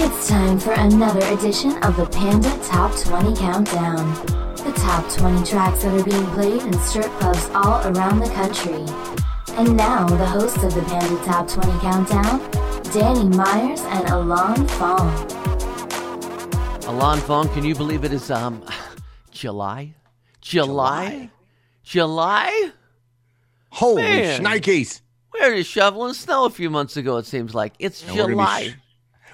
It's time for another edition of the Panda Top 20 Countdown. The top 20 tracks that are being played in strip clubs all around the country. And now, the hosts of the Panda Top 20 Countdown, Danny Myers and Alon Fong. Alon Fong, can you believe it is um July? July? July? Holy Man. shnikes! We were just shoveling snow a few months ago, it seems like. It's And we're gonna be July.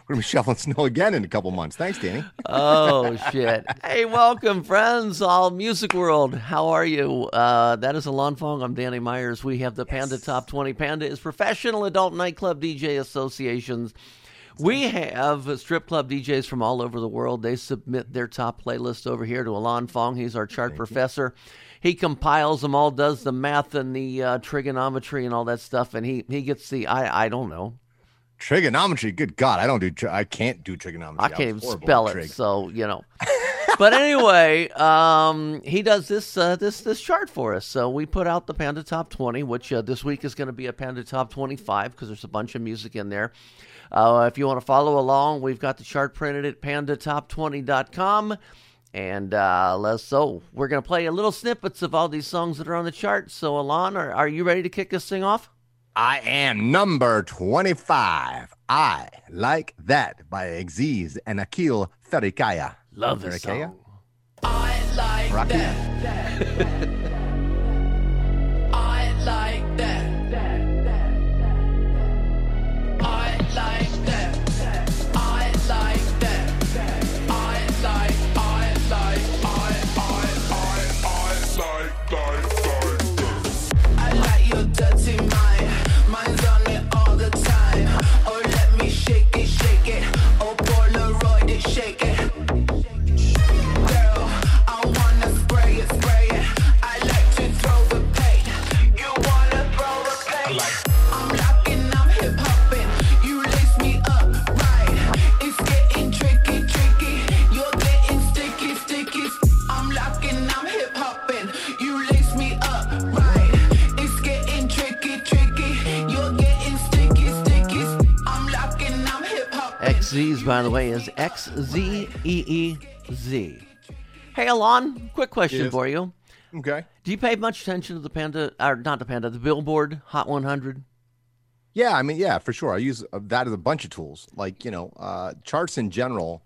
Sh- We're gonna be shoveling snow again in a couple months. Thanks, Danny. oh shit. Hey, welcome friends, all music world. How are you? Uh that is Alon Fong. I'm Danny Myers. We have the Panda Top 20. Panda is professional adult nightclub DJ associations. We have strip club DJs from all over the world. They submit their top playlist over here to Alon Fong. He's our chart professor. He compiles them all, does the math and the uh, trigonometry and all that stuff, and he he gets the I I don't know. Trigonometry. Good God, I don't do. Tri- I can't do trigonometry. I can't even spell it, so you know. but anyway, um, he does this uh, this this chart for us. So we put out the Panda Top 20, which uh, this week is going to be a Panda Top 25 because there's a bunch of music in there. Uh, if you want to follow along, we've got the chart printed at pandatop20.com. And uh, let's so we're going to play a little snippets of all these songs that are on the chart. So Alon, are, are you ready to kick this thing off? I am number twenty-five. I like that by Aziz and Akil Farikaya. Love this Farikaya? song. I like Rocky. that. I like that. I like that. I By the way, is X Z E E Z. Hey, Alon, quick question Yes. for you. Okay. Do you pay much attention to the Panda, or not the Panda, the Billboard Hot 100? Yeah, I mean, yeah, for sure. I use uh, that as a bunch of tools, like you know, uh, charts in general.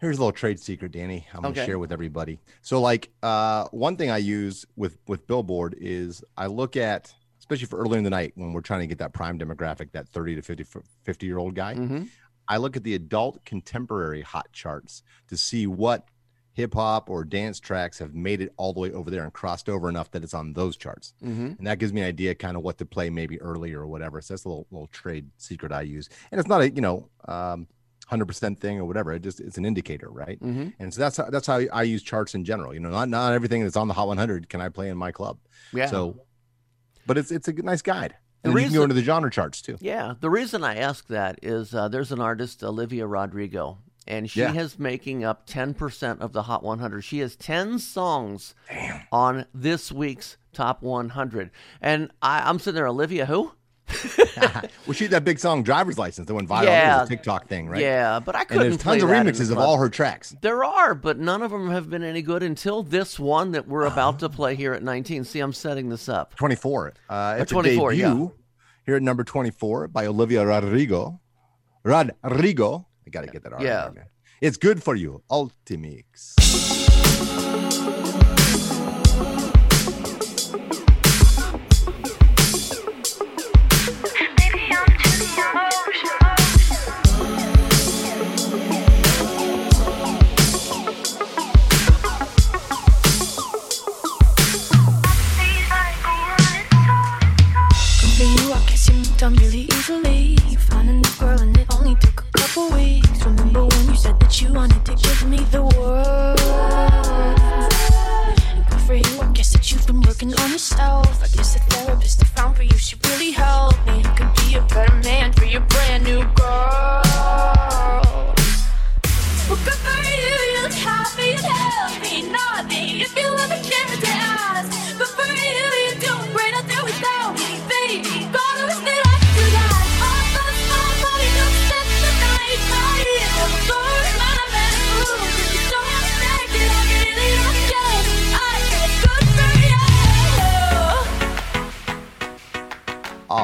Here's a little trade secret, Danny. I'm Okay. gonna share with everybody. So, like, uh, one thing I use with with Billboard is I look at, especially for early in the night when we're trying to get that prime demographic, that 30 to 50 50 year old guy. Mm-hmm. I look at the adult contemporary hot charts to see what hip hop or dance tracks have made it all the way over there and crossed over enough that it's on those charts. Mm-hmm. And that gives me an idea kind of what to play maybe early or whatever. So that's a little little trade secret I use. And it's not a, you know, um 100% thing or whatever. It just it's an indicator, right? Mm-hmm. And so that's how, that's how I use charts in general. You know, not not everything that's on the Hot 100 can I play in my club. Yeah. So but it's it's a nice guide. The And you can go into the genre charts too. Yeah, the reason I ask that is uh, there's an artist, Olivia Rodrigo, and she Yeah. is making up 10% of the Hot 100. She has 10 songs on this week's Top 100. And I, I'm sitting there, Olivia, who? well, she had that big song "Driver's License" that went viral. Yeah. It was a TikTok thing, right? Yeah, but I couldn't there's play tons of that in the remixes of all her tracks. There are, but none of them have been any good until this one that we're about to play here at 19. See, I'm setting this up. 24. Uh, it's 24, a yeah. debut here at number 24 by Olivia Rodrigo. Rodrigo. I gotta get that. R Yeah. man. It's good for you. Ultimix. On really easily. You found a new girl and it only took a couple weeks. Remember when you said that you wanted to give me the world?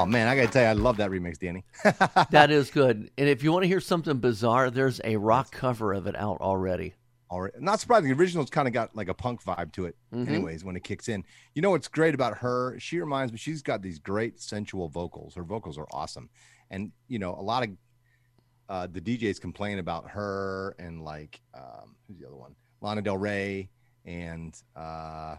Oh man, I gotta tell you, I love that remix, Danny. That is good. And if you want to hear something bizarre, there's a rock cover of it out already. Right. Not surprising. The original's kind of got like a punk vibe to it, Mm-hmm. anyways, when it kicks in. You know what's great about her? She reminds me, she's got these great sensual vocals. Her vocals are awesome. And, you know, a lot of uh, the DJs complain about her and like, um, who's the other one? Lana Del Rey and uh,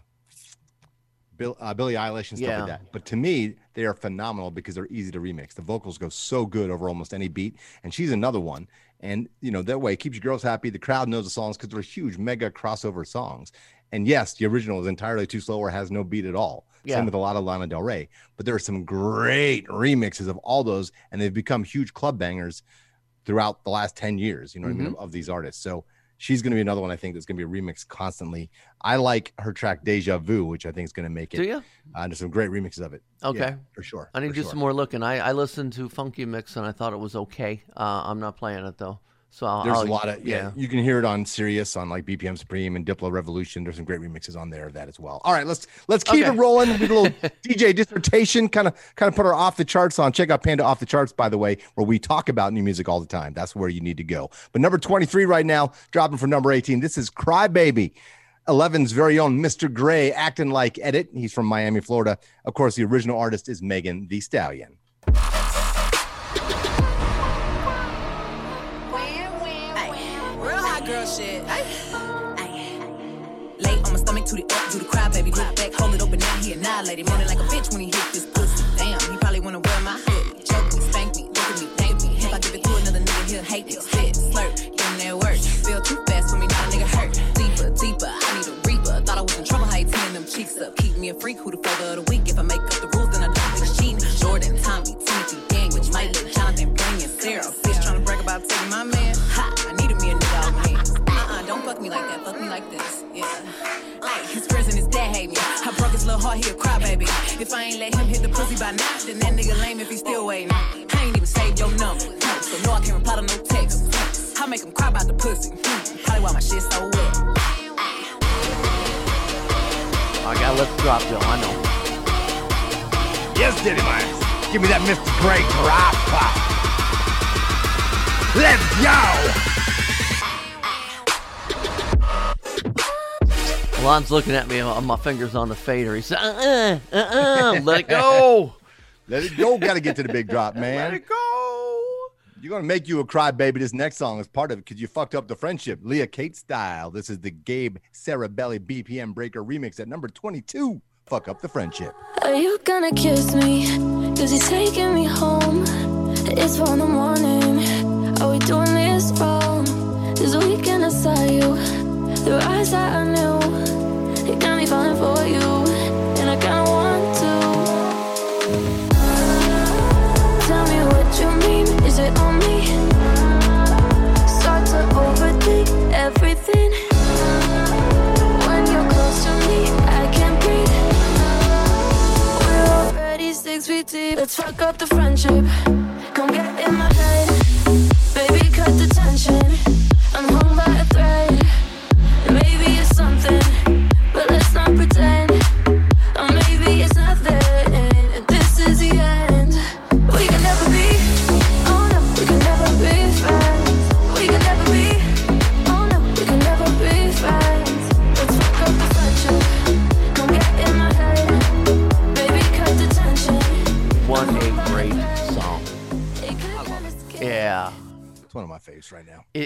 Bill, uh, Billie Eilish and stuff Yeah. like that. But to me, they are phenomenal because they're easy to remix. The vocals go so good over almost any beat. And she's another one. And, you know, that way it keeps your girls happy. The crowd knows the songs because they're huge, mega crossover songs. And yes, the original is entirely too slow or has no beat at all. Yeah. Same with a lot of Lana Del Rey. But there are some great remixes of all those, and they've become huge club bangers throughout the last 10 years, you know what I mean, Mm-hmm. of these artists. So she's going to be another one I think that's going to be remixed constantly. I like her track Deja Vu, which I think is going to make it. Do you? Uh, there's some great remixes of it. Okay. Yeah, for sure. I need to do sure. some more looking. I, I listened to Funky Mix and I thought it was okay. Uh, I'm not playing it though. So I'll, There's I'll- a lot of yeah, You can hear it on Sirius on like BPM Supreme and Diplo Revolution. There's some great remixes on there of that as well. All right, let's let's keep Okay. it rolling with a little DJ dissertation. Kind of kind of put our off the charts on. Check out Panda Off the Charts, by the way, where we talk about new music all the time. That's where you need to go. But number 23 right now, dropping for number 18. This is Crybaby. 11's very own Mr. Gray acting like Edit. He's from Miami, Florida. Of course, the original artist is Megan Thee Stallion. Hot girl shit. Lay on my stomach to the up, do the cry, baby. Look back, hold it open, now he annihilated. Moaning like a bitch when he hit this pussy. Damn, he probably wanna wear my hoodie. Choke me, spank me, look at me, thank me. If I give it to another nigga, he'll hate it. Spit, slurp, him that work. Feel too fast for me, now nigga hurt. Deeper, deeper, I need a reaper. Thought I was in trouble, how you tearing them cheeks up. Keep me a freak, who the flavor of the week. If I make up the rules, heart, he a crybaby. If I ain't let him hit the pussy by now, then that nigga lame if he still waiting. I ain't even saved your number. So no, I can't reply to no text. I make him cry about the pussy. Probably why my shit so wet. I got the drop go. I know. Yes, Diddy Myers. Give me that Mr. Gray drop pop. Let's go. Lon's looking at me. uh, My fingers on the fader. He said, "Uh, uh, uh, uh let it go, Let it go. Got to get to the big drop, man. let it go." You're gonna make you a crybaby. This next song is part of it because you fucked up the friendship, Leah Kate style. This is the Gabe Sarah Belly BPM Breaker remix at number 22. Fuck up the friendship. Are you gonna kiss me? Cause he's taking me home. It's four in the morning. Are we doing this wrong? This weekend I saw you. There eyes that I knew. It got me falling for you. And I kinda want to. Tell me what you mean. Is it on me? Start to overthink everything. When you're close to me, I can't breathe. We're already six feet deep. Let's fuck up the friendship. Come get in my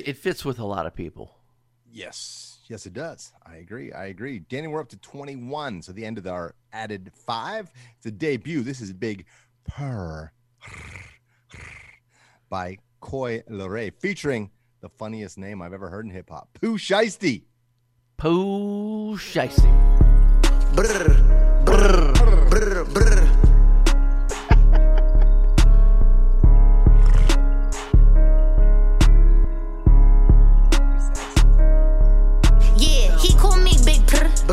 It, it fits with a lot of people. Yes. Yes, it does. I agree. I agree. Danny, we're up to 21. So the end of our added five. It's a debut. This is Big Purr by Coi Leray, featuring the funniest name I've ever heard in hip hop, Pooh Shiesty. Pooh Shiesty. Yeah,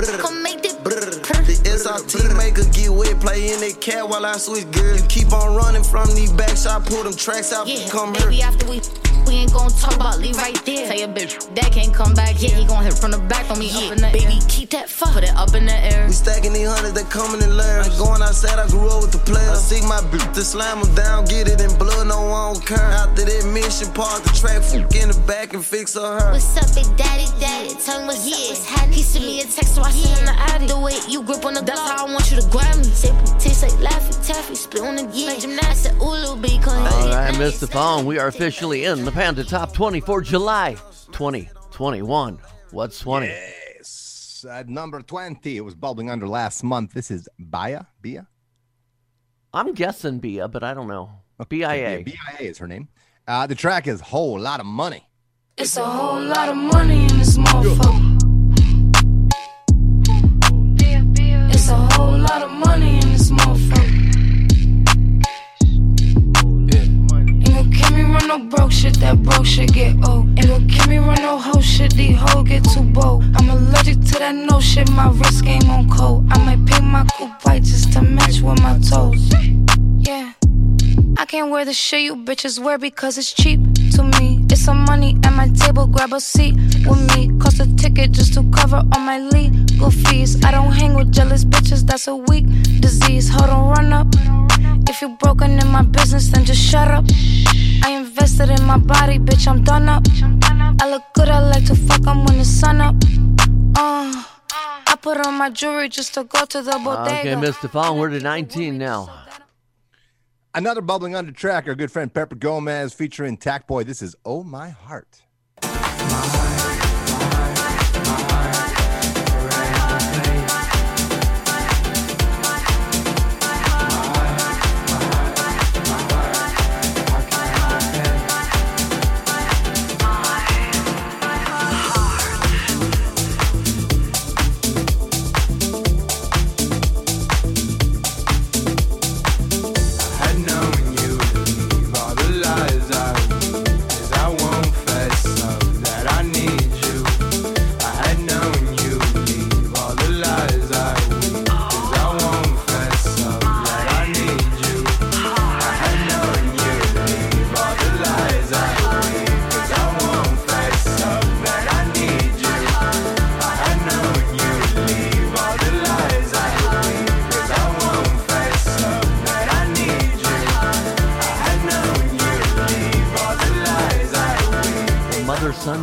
Come make the purr. The SRT maker get wet, play in that cat while I switch gears. You keep on running from these backs, I pull them tracks out. Yeah, come baby, here. after we we ain't gon' talk about leave right there. Tell your bitch that can't come back. Yeah, he gon' hit from the back on me up in the baby, keep that fuck. Put it up in the air. We stacking these hundreds that coming in layers. Going outside, I grew up with the players. I seek my bitch to slam them down, get it in blood, no one don't care. After that mission, park the track, fuck in the back and fix her hair. What's up, big daddy, daddy? Tell me what's up, what's happening. He sent me a text, so I sent him the addy. The way you grip on the That's how I want you to grab me. Say, taste like Laffy Taffy, split on the yeah. Like gymnastics. I said, ooh, little bitty, come All right, Mr. Phone. We are officially in the Panda Top 20 for July 2021. What's 20? Yes. At number 20, it was bubbling under last month. This is Bia. Bia? I'm guessing Bia, but I don't know. Yeah, BIA. BIA is her name. Uh, the track is Whole Lot of Money. It's a whole lot of money in this motherfucker. No broke shit, that broke shit get old. Ain't gon' keep me run no hoe shit, these hoes get too bold. I'm allergic to that no shit, my wrist game on cold. I might pick my coupe white just to match with my toes. Yeah. I can't wear the shit you bitches wear because it's cheap to me. It's some money at my table, grab a seat with me. Cost a ticket just to cover all my legal fees. I don't hang with jealous bitches, that's a weak disease. Hold on, run up. If you're broken in my business, then just shut up. I invested in my body, bitch, I'm done up. I look good, I like to fuck 'em when the sun up. Uh, I put on my jewelry just to go to the bodega. Okay, Mr. Phone. We're to 19 now. Another bubbling under track, our good friend Pepper Gomez featuring Tack Boy. This is Oh My Heart. Had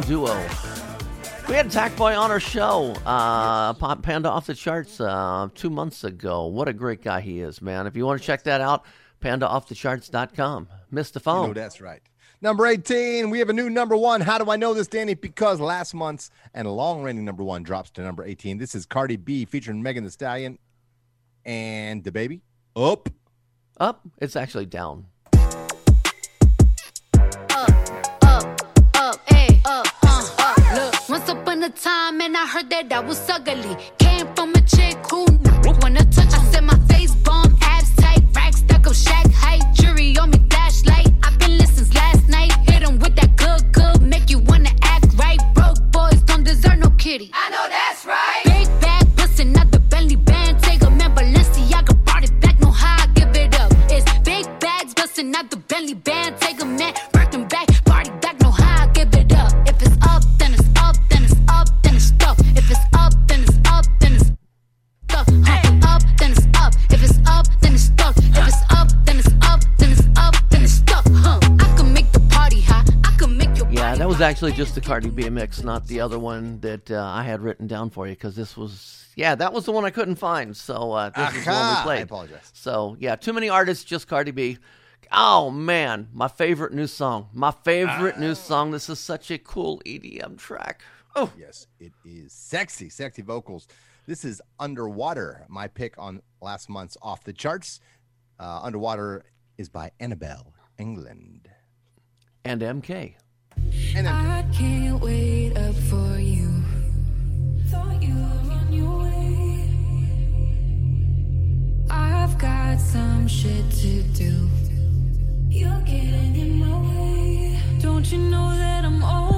duo. We had Tack Boy on our show, uh, Pop Panda off the charts uh, two months ago. What a great guy he is, man. If you want to check that out, pandaoffthecharts.com. Missed the You phone. know that's right. Number 18, we have a new number one. How do I know this, Danny? Because last month's and long reigning number one drops to number 18. This is Cardi B featuring Megan Thee Stallion and DaBaby. Up. Up? It's actually down. Once upon a time, and I heard that I was ugly. Came from a chick who wanna touch. I said my face bomb, abs tight, rack stuck up, shack height, jury on me, flashlight. I've been listening since last night. Hit Hit 'em with that good, good, make you wanna act right. Broke boys don't deserve no kitty. I know that's right. Was actually just the Cardi B mix, not the other one that uh, I had written down for you because this was, yeah, that was the one I couldn't find. So uh, this is the one we Aha, played. I apologize. So yeah, too many artists, just Cardi B. Oh man, my favorite new song. My favorite new song. This is such a cool EDM track. Oh, Yes, it is sexy, sexy vocals. This is Underwater, my pick on last month's Off the Charts. Uh, Underwater is by Anabel Englund. and MK. And then I can't wait up for you. Thought you were on your way. I've got some shit to do. You're getting in my way. Don't you know that I'm over,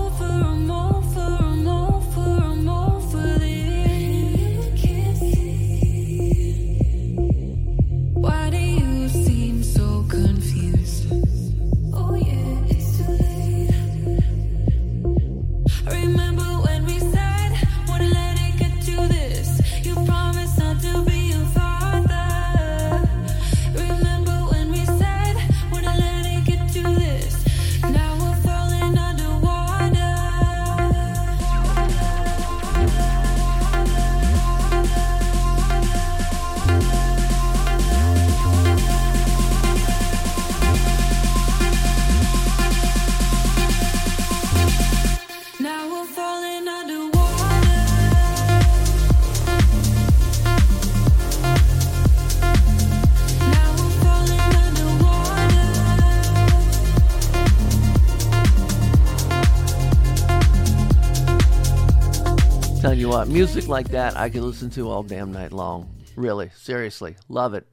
what, music like that I could listen to all damn night long. Really, seriously, love it.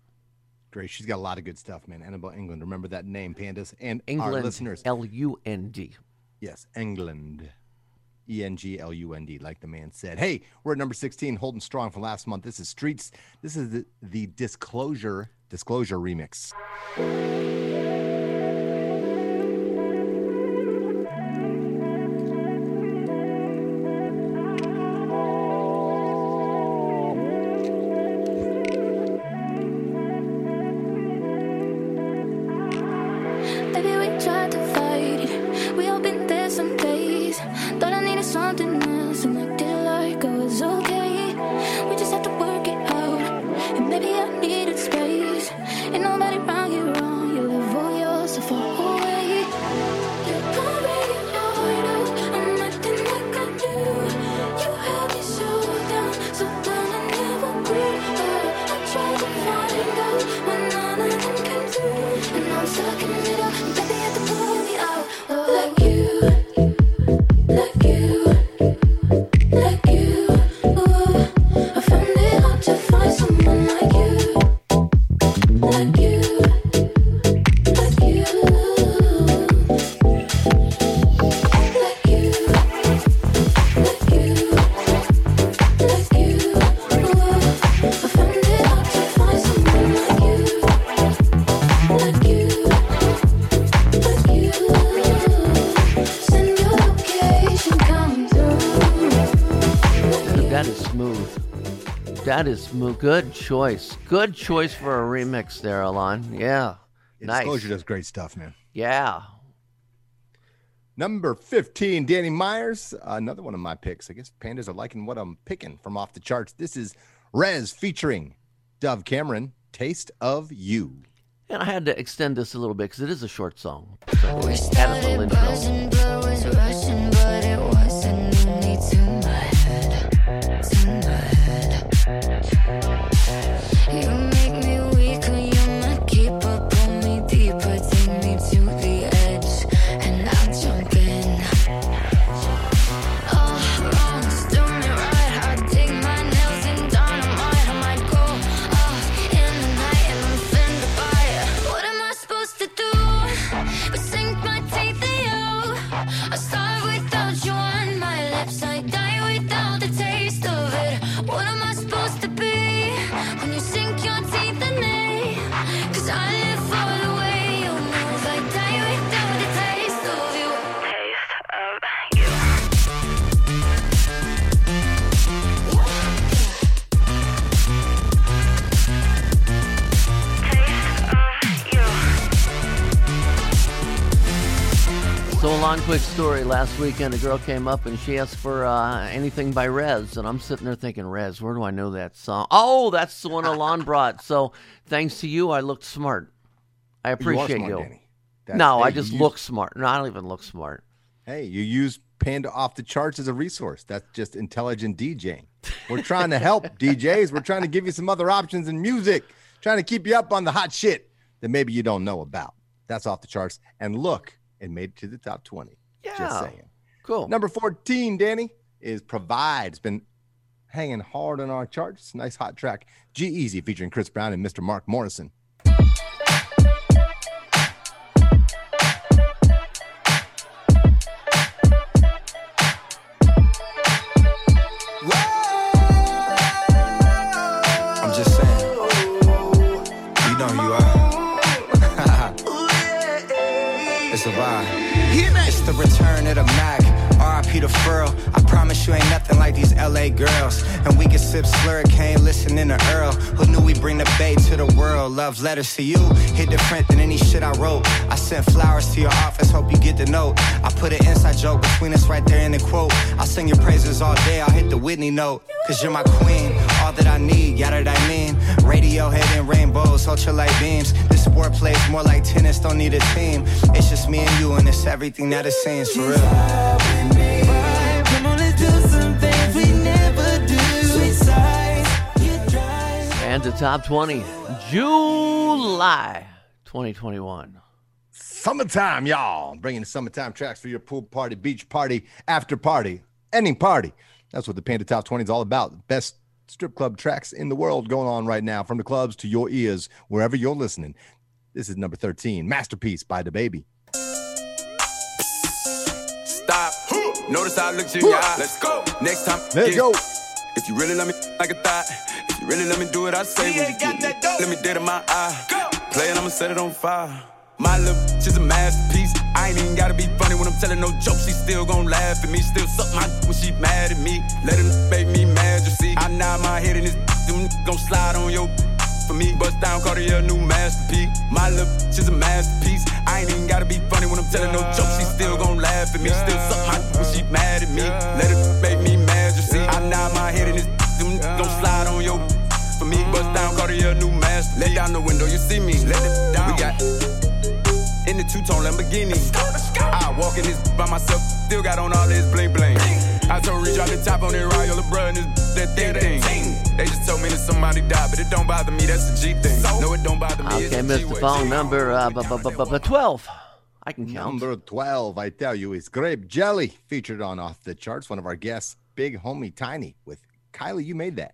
great. She's got a lot of good stuff, man. Anabel Englund. Remember that name, Pandas. And our England, listeners. L U N D. Yes, Englund. E N G L U N D, like the man said. Hey, we're at number 16, holding strong from last month. This is Streets. This is the, the Disclosure Disclosure remix. Is. Good choice. Good choice for a remix there, Alon. Yeah. Yeah, Nice. Disclosure does great stuff, man. Yeah. Number 15, Danny Myers. Another one of my picks. I guess pandas are liking what I'm picking from off the charts. This is Rezz featuring Dove Cameron, Taste of You. And I had to extend this a little bit because it is a short song. So quick story. Last weekend, a girl came up and she asked for uh, anything by Rezz. And I'm sitting there thinking, Rezz, where do I know that song? Oh, that's the one Alon brought. So, thanks to you, I looked smart. I You appreciate smart, you. Danny. That's- no, I just you look smart. No, I don't even look smart. Hey, you use Panda off the charts as a resource. That's just intelligent DJing. We're trying to help DJs. We're trying to give you some other options in music, trying to keep you up on the hot shit that maybe you don't know about. That's off the charts. And look, it made it to the top 20. Just saying. Cool. Number 14, Danny, is Provide. It's been hanging hard on our charts. Nice hot track. G-Eazy featuring Chris Brown and Mr. Mark Morrison. The return of the Mac. RIP to Furl. I promise you ain't nothing like these LA girls. And we can sip slurricane, listening to Earl. Who knew we bring the bay to the world? Love letters to you. Hit different than any shit I wrote. I sent flowers to your office, hope you get the note. I put an inside joke between us right there in the quote. I'll sing your praises all day, I'll hit the Whitney note. Cause you're my queen, all that I need, yada that I mean. Radiohead and rainbows, ultralight beams. This sport plays more like tennis, don't need a team. It's just me and you, and it's everything that it seems for real. And the top 20, July 2021. Summertime, y'all. Bringing the summertime tracks for your pool party, beach party, after party, ending party. That's what the Panda Top 20 is all about. Best strip club tracks in the world going on right now, from the clubs to your ears, wherever you're listening. This is number 13, Masterpiece by DaBaby. Stop. Notice how I look to your eye. Let's go. Next time. Let's go. If you really love me like a thought, if you really let me do what I say, when you get me, let me dead in my eye. Play it, I'ma set it on fire. My little is a masterpiece. I ain't even gotta be funny when I'm telling no jokes. She still gon' laugh at me. Still suck my when she mad at me. Let her make me mad, you see. I nod my head in this them gon' slide on your for me. Bust down, Cartier, new masterpiece. My little is a masterpiece. I ain't even gotta be funny when I'm telling no jokes. She still gon' laugh at me. Still suck my when she mad at me. Let her make me mad, you see. I nod my head in this them gon' slide on your for me. Bust down, Cartier, new masterpiece. Let down the window, you see me. Let it down. We got in the two-tone Lamborghini. I walk in this by myself, still got on all this bling bling. I told Reach out the top on that Royal LeBron, this that thing thing. They just told me that somebody died, but it don't bother me. That's the G thing. No, it don't bother me. Okay, it's the Mr. G-way. Phone number uh, bu- bu- bu- bu- bu- 12. I can count. Number 12, I tell you, is Grape Jelly, featured on Off the Charts. One of our guests, Big Homie Tiny, with Kylie. You made that.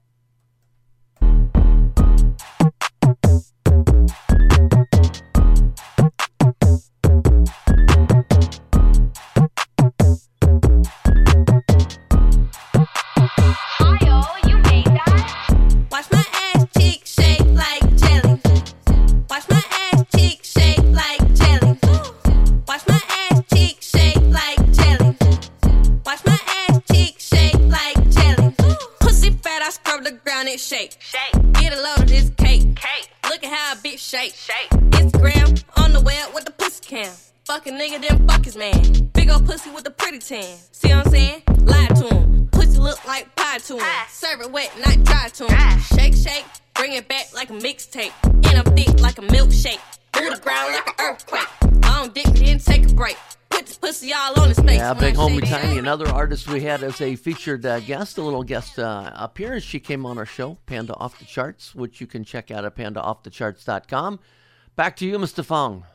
A mixtape. And I'm thick like a milkshake. Move the ground like an earthquake. Long dick, then take a break. Put this pussy all on his face. Yeah, Big I Homie shake it. Tiny, another artist we had as a featured uh, guest, a little guest uh, appearance. She came on our show, Panda Off the Charts, which you can check out at pandaoffthecharts.com. Back to you, Mr. Fong.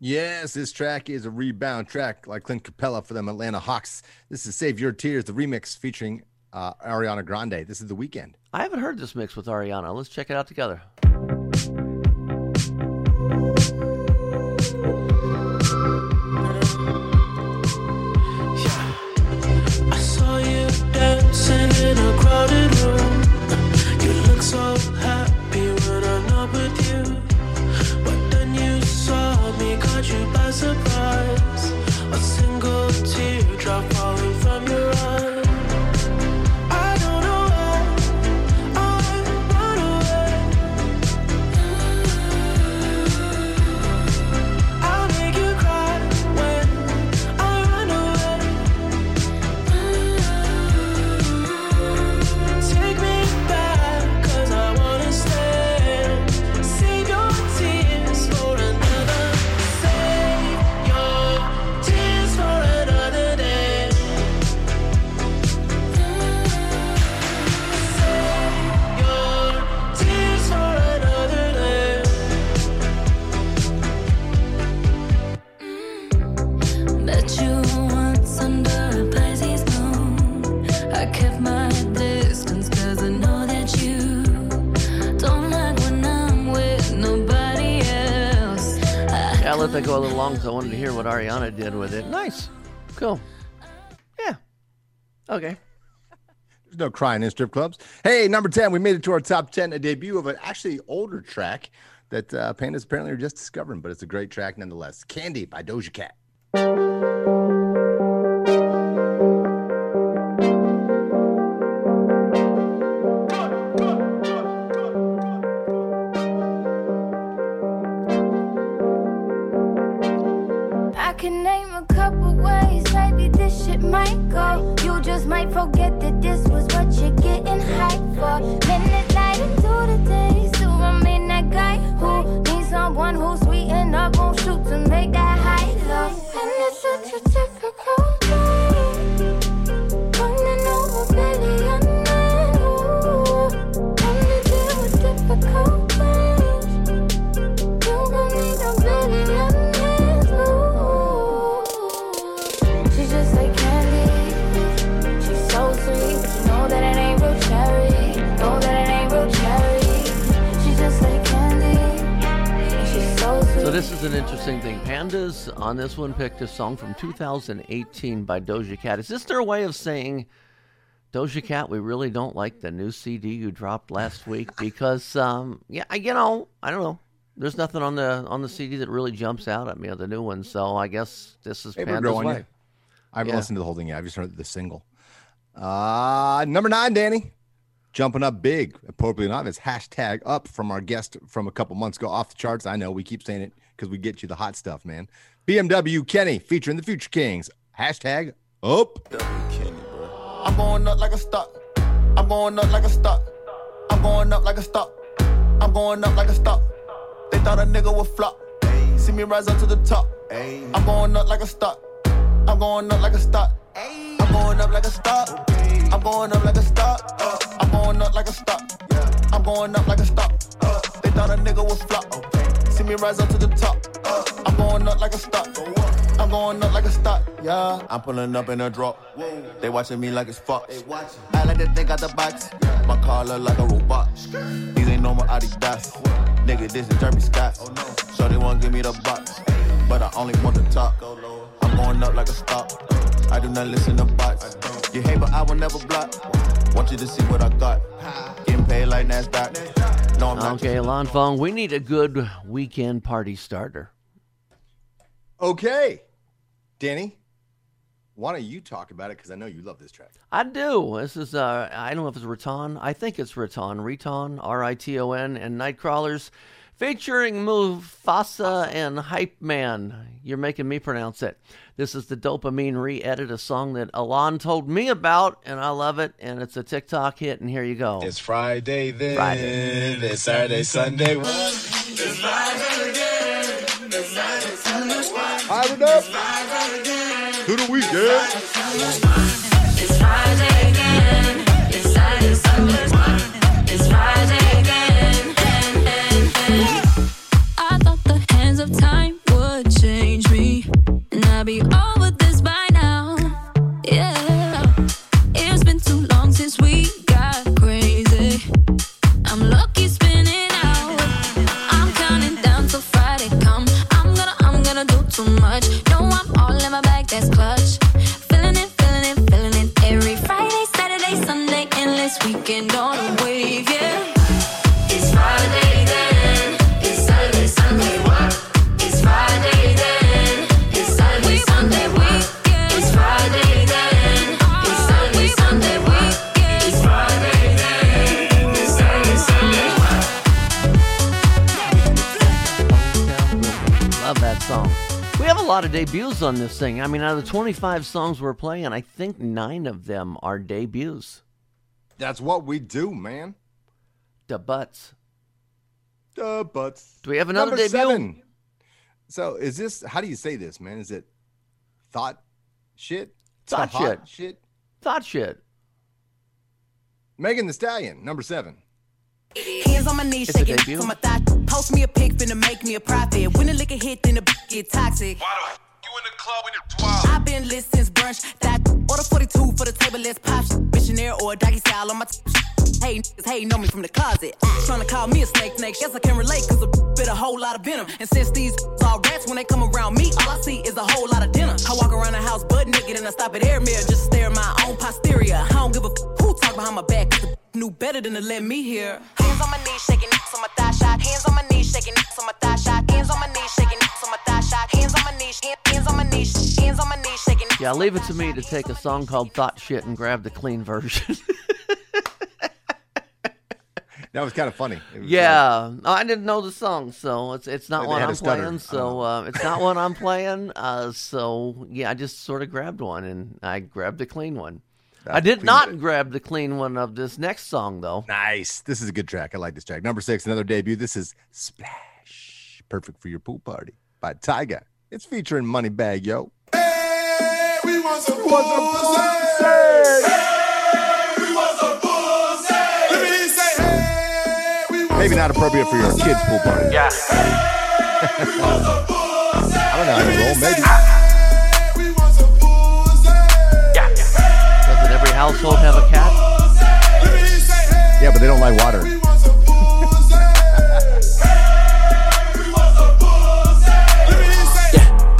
Yes, this track is a rebound track like Clint Capela for them Atlanta Hawks. This is Save Your Tears, the remix featuring uh, Ariana Grande. This is the Weeknd. I haven't heard this mix with Ariana. Let's check it out together. Okay. There's no crying in strip clubs. Hey, number 10, we made it to our top 10, a debut of an actually older track that uh, Pandas apparently are just discovering, but it's a great track nonetheless. Candy by Doja Cat. Might forget that this was what you're getting hyped for. This is an interesting thing. Pandas on this one picked a song from 2018 by Doja Cat. Is this their way of saying, Doja Cat, we really don't like the new CD you dropped last week because, um, yeah, I- you know, I don't know. There's nothing on the on the CD that really jumps out at me of the new one. So I guess this is Hey, Panda's way. you. I haven't Yeah. listened to the whole thing yet. I've just heard the single. Uh, number nine, Danny. Jumping up big, appropriately enough, is hashtag up from our guest from a couple months ago off the charts. I know we keep saying it because we get you the hot stuff, man. BMW Kenny featuring the Future Kings. Hashtag up. I'm going up like a stock. I'm going up like a stock. I'm going up like a stock. I'm going up like a stock. They thought a nigga would flop. See me rise up to the top. I'm going up like a stock. I'm going up like a stock. I'm going up like a stock. I'm going up like a stock. I'm going up like a stock. I'm going up like a stock. They thought a nigga would flop. See me rise up to the top. I'm going up like a stock. I'm going up like a stock. Yeah, I'm pulling up in a drop. They watching me like it's Fox. I like to think out the box. My car look like a robot. These ain't no normal Adidas. Nigga, this is Jeremy Scott. So they won't give me the box. But I only want the top. I'm going up like a stock. I do not listen to bots. You hate, but I will never block. Want you to see what I got. Getting paid like NASDAQ. No, I'm not. Okay, Lon Fong, we need a good weekend party starter. Okay. Danny, why don't you talk about it? Because I know you love this track. I do. This is uh I don't know if it's Raton. I think it's Raton. Riton, R I T O N, and Nightcrawlers, featuring Mufasa and Hype Man. You're making me pronounce it. This is the dopamine re-edit, a song that Alon told me about, and I love it. And it's a TikTok hit. And here you go. It's Friday then. Friday. It's Saturday, Sunday. Fire it up. To the weekend. It's lot of debuts on this thing. I mean, out of the 25 songs we're playing, I think nine of them are debuts. That's what we do, man. The butts. The butts. Do we have another Number debut? seven. So is this? How do you say this, man? Is it thought shit? Thought hot shit. shit. Thought shit. Megan Thee Stallion, number seven. Hands on my knees, It's a shaking debut. my thigh. Post me a pic, finna make me a profit. When the liquor hit, then the b- get toxic. I've been lit since brunch. That order 42 for the table, let's pop shit. Missionary or a doggy style on my t- Hey, niggas hating on me from the closet. Ah, Trying to call me a snake, snake. Guess I can relate, cause a bit a whole lot of venom. And since these all rats, when when they come around me, all I see is a whole lot of dinner. I walk around the house butt naked and I stop at air mirror just to stare at my own posterior. I don't give a f- who talk behind my back. 'cause the knew better than to let me hear. Hands on my knees, shaking nicks on my thigh shot. Hands on my knees, shaking nicks on my thigh shot. Hands on my knees, shaking nicks on my thigh shot. Hands on my knees, hands on my knees, hands on my knees, shaking. Yeah, leave it to me to take a song called Thot Shit and grab the clean version. That was kind of funny. It was, uh, yeah, I didn't know the song, so it's it's not They one had a I'm stutter. playing. So uh, it's not one I'm playing. Uh, so yeah, I just sort of grabbed one, and I grabbed the clean one. I did clean not grab the clean one of this next song though. Nice. This is a good track. I like this track. Number six, another debut. This is Splash. Perfect for your pool party by Tyga. It's featuring Moneybagg, yo. Hey, we want some pussy. We want some pussy. Let me say, hey, we want Maybe not appropriate for your kids' pool party. Yeah. I don't know how you roll. Maybe. Household have a cat? Yeah, but they don't like water.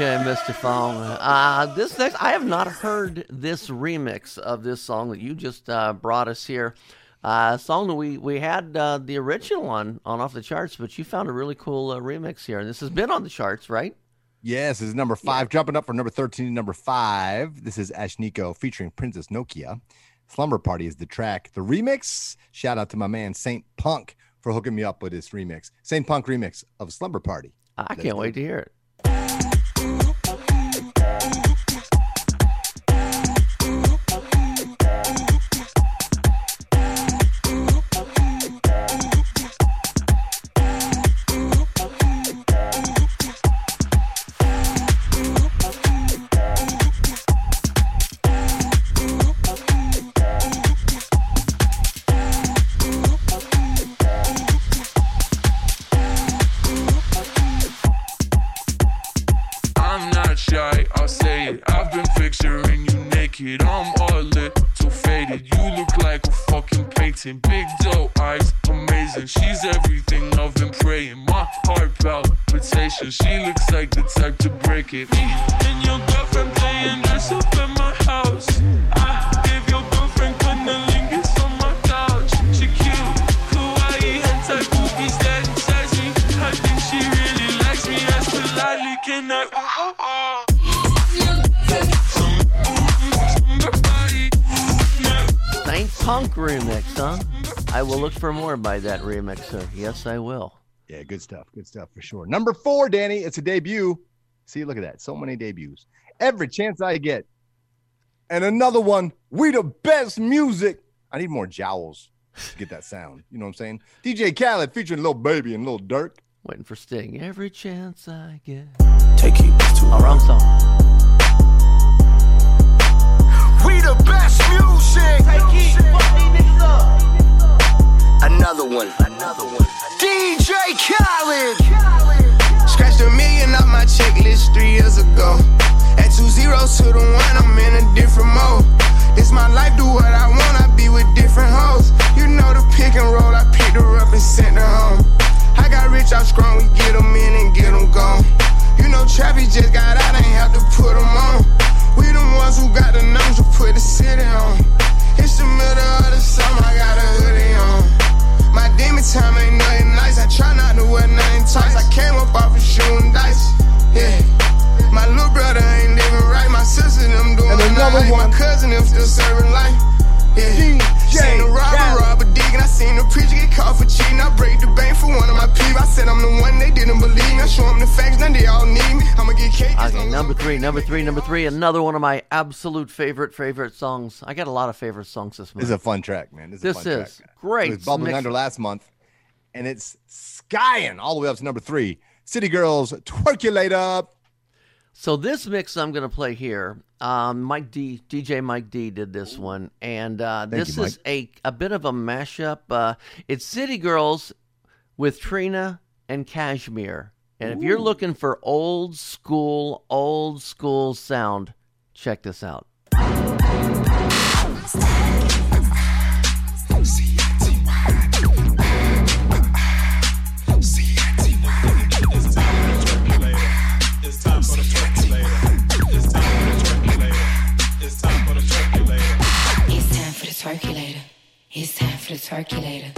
Okay, Mr. Fong. Uh, this next, I have not heard this remix of this song that you just uh, brought us here. Uh, song that we we had uh, the original on on off the charts, but you found a really cool uh, remix here, and this has been on the charts, right? Yes, this is number five, jumping up from number 13 to number five. This is Ashnikko featuring Princess Nokia. Slumber Party is the track. The remix, shout out to my man Saint Punk for hooking me up with this remix. Saint Punk remix of Slumber Party. I can't wait to hear it. Remix, huh? I will look for more by that remix, sir. Yes, I will. Yeah, good stuff. Good stuff for sure. Number four, Danny, it's a debut. See, look at that. So many debuts. Every chance I get. And another one, we the best music. I need more jowls to get that sound. You know what I'm saying? DJ Khaled featuring Lil Baby and Lil Durk. Waiting for Sting. Every chance I get. Take you to Oh, wrong song. The best music. Another one. Another one. DJ Khaled. Scratched a million off my checklist three years ago. At two zeros to the one, I'm in a different mode. This my life, do what I want, I be with different hoes. You know the pick and roll, I picked her up and sent her home. I got rich, I'm strong, we get them in and get them gone. You know Trappy just got out, ain't have to put them on. We the ones who got the numbers to put the city on. It's the middle of the summer, I got a hoodie on. My demon time ain't nothing nice. Number three, number three, number three. Another one of my absolute favorite favorite songs. I got a lot of favorite songs this month. This is a fun track, man. This is, a This fun is track. great It was bubbling under last month, and it's skying all the way up to number three. City Girls, Twerkulator. So this mix I'm going to play here, um, Mike D, DJ Mike D did this one, and uh, this you, is a a bit of a mashup. Uh, it's City Girls with Trina and Cashmere, and if you're looking for old school, old school sound, check this out. It's time for the circulator. It's time for the circulator. It's time for the circulator.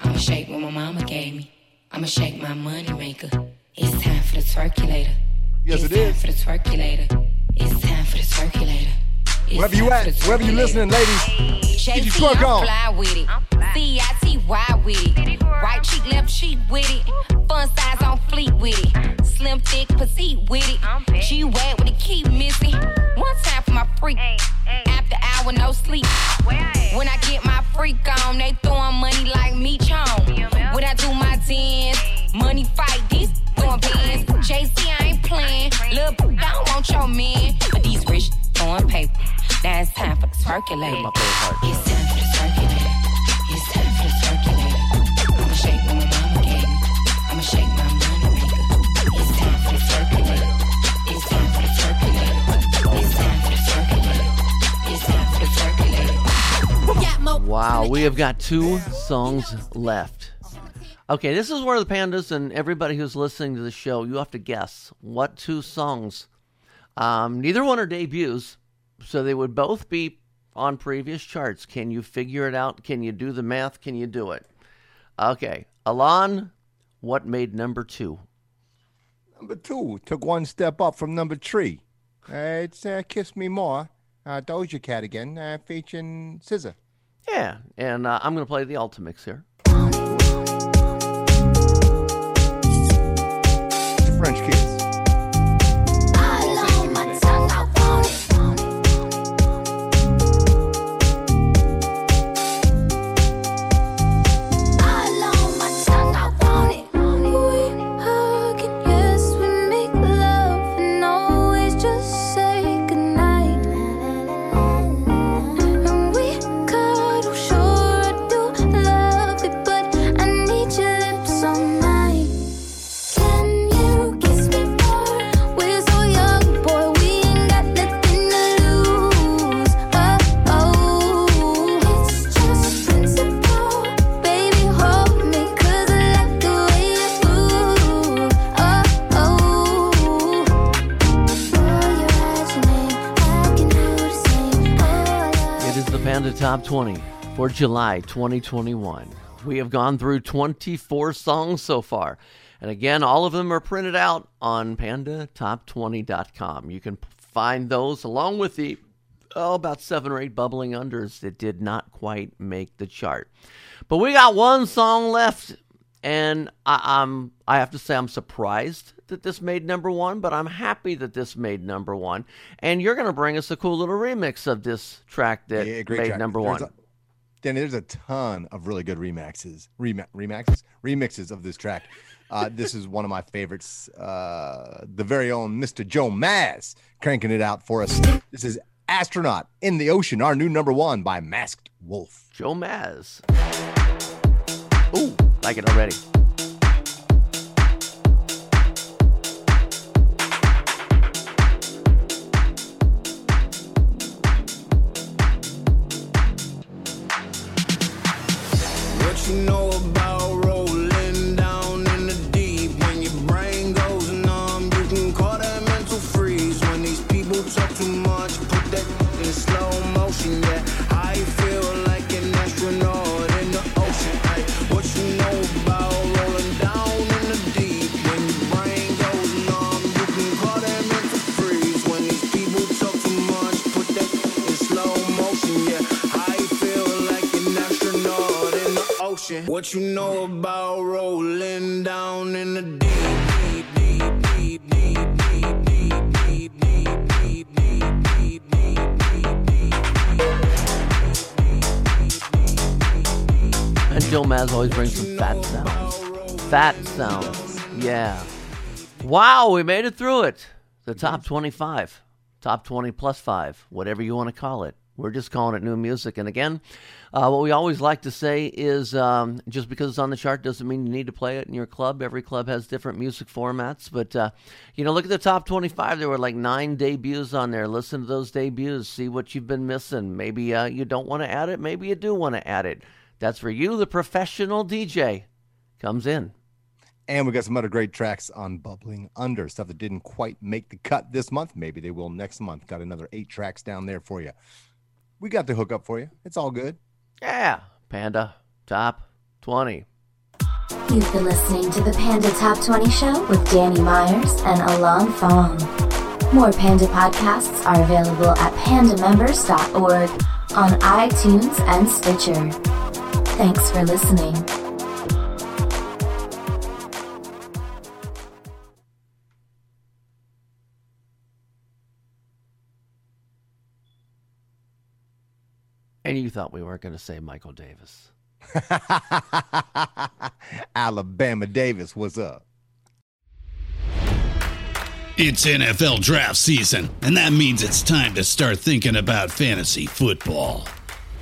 I'ma shake what my mama gave me. I'ma shake my money maker. It's time for the circulator. Yes, it's it time for the circulator. It's time for the circulator. It's Wherever you at, for wherever you listening, ladies, get your JT, twerk I'm on. fly with it. C-I-T-Y with it. Right cheek, left cheek with it. Fun size on fleet with it. Slim, thick, petite with it. G-Wag with the key missing. One time for my freak. After hour, no sleep. When I get my freak on, they throwing money like me chong. When I do my dance, money fight, these throwing bands. JC, I ain't playing. Lil' b- I don't want your man. But these rich throwing paper. Now it's time for the circulator. It's time for the circulator. It's time for the circulator. I'ma shake my mama gave. I'ma shake my money maker. It's time for the circulator. It's time for the circulator. It's time for the circulator. It's time for the circulator. Wow, we have got two songs left. Okay, this is where the pandas and everybody who's listening to the show, you have to guess what two songs. Um, neither one are debuts, so they would both be on previous charts. Can you figure it out? Can you do the math? Can you do it? Okay, Alon, what made number two? Number two took one step up from number three. Uh, it's uh, Kiss Me More, uh, Doja Cat again, uh, featuring SZA. Yeah, and uh, I'm going to play the Ultimix here. French Kiss. 20 for July 2021. We have gone through 24 songs so far. And again, all of them are printed out on pandatop20.com. You can find those along with the, oh, about seven or eight bubbling unders that did not quite make the chart. But we got one song left. And I, I'm, I have to say, I'm surprised that this made number one, but I'm happy that this made number one. And you're going to bring us a cool little remix of this track that Yeah, made track. number There's one. Danny, there's a ton of really good remixes, remixes, remixes of this track. Uh, this is one of my favorites. Uh, the very own Mr. Joe Maz cranking it out for us. This is "Astronaut in the Ocean," our new number one by Masked Wolf. Joe Maz. Ooh, like it already. What you know about rolling down in the deep, deep, deep, deep, deep, deep, deep, deep, deep, deep, deep, deep, And Joe Maz always brings some fat sounds. Fat sounds, yeah. Wow, we made it through it. The top 25, top 20 plus 5, whatever you want to call it. We're just calling it new music. And again, uh, what we always like to say is um, just because it's on the chart doesn't mean you need to play it in your club. Every club has different music formats. But, uh, you know, look at the top 25. There were like nine debuts on there. Listen to those debuts. See what you've been missing. Maybe uh, you don't want to add it. Maybe you do want to add it. That's for you, the professional DJ. Comes in. And we got some other great tracks on Bubbling Under, stuff that didn't quite make the cut this month. Maybe they will next month. Got another eight tracks down there for you. We got the hookup for you. It's all good. Yeah, Panda, top 20. You've been listening to the Panda Top 20 Show with Danny Myers and Alon Fong. More Panda podcasts are available at pandamembers.org on iTunes and Stitcher. Thanks for listening. And you thought we weren't going to say Michael Davis. Alabama Davis, what's up? It's NFL draft season, and that means it's time to start thinking about fantasy football.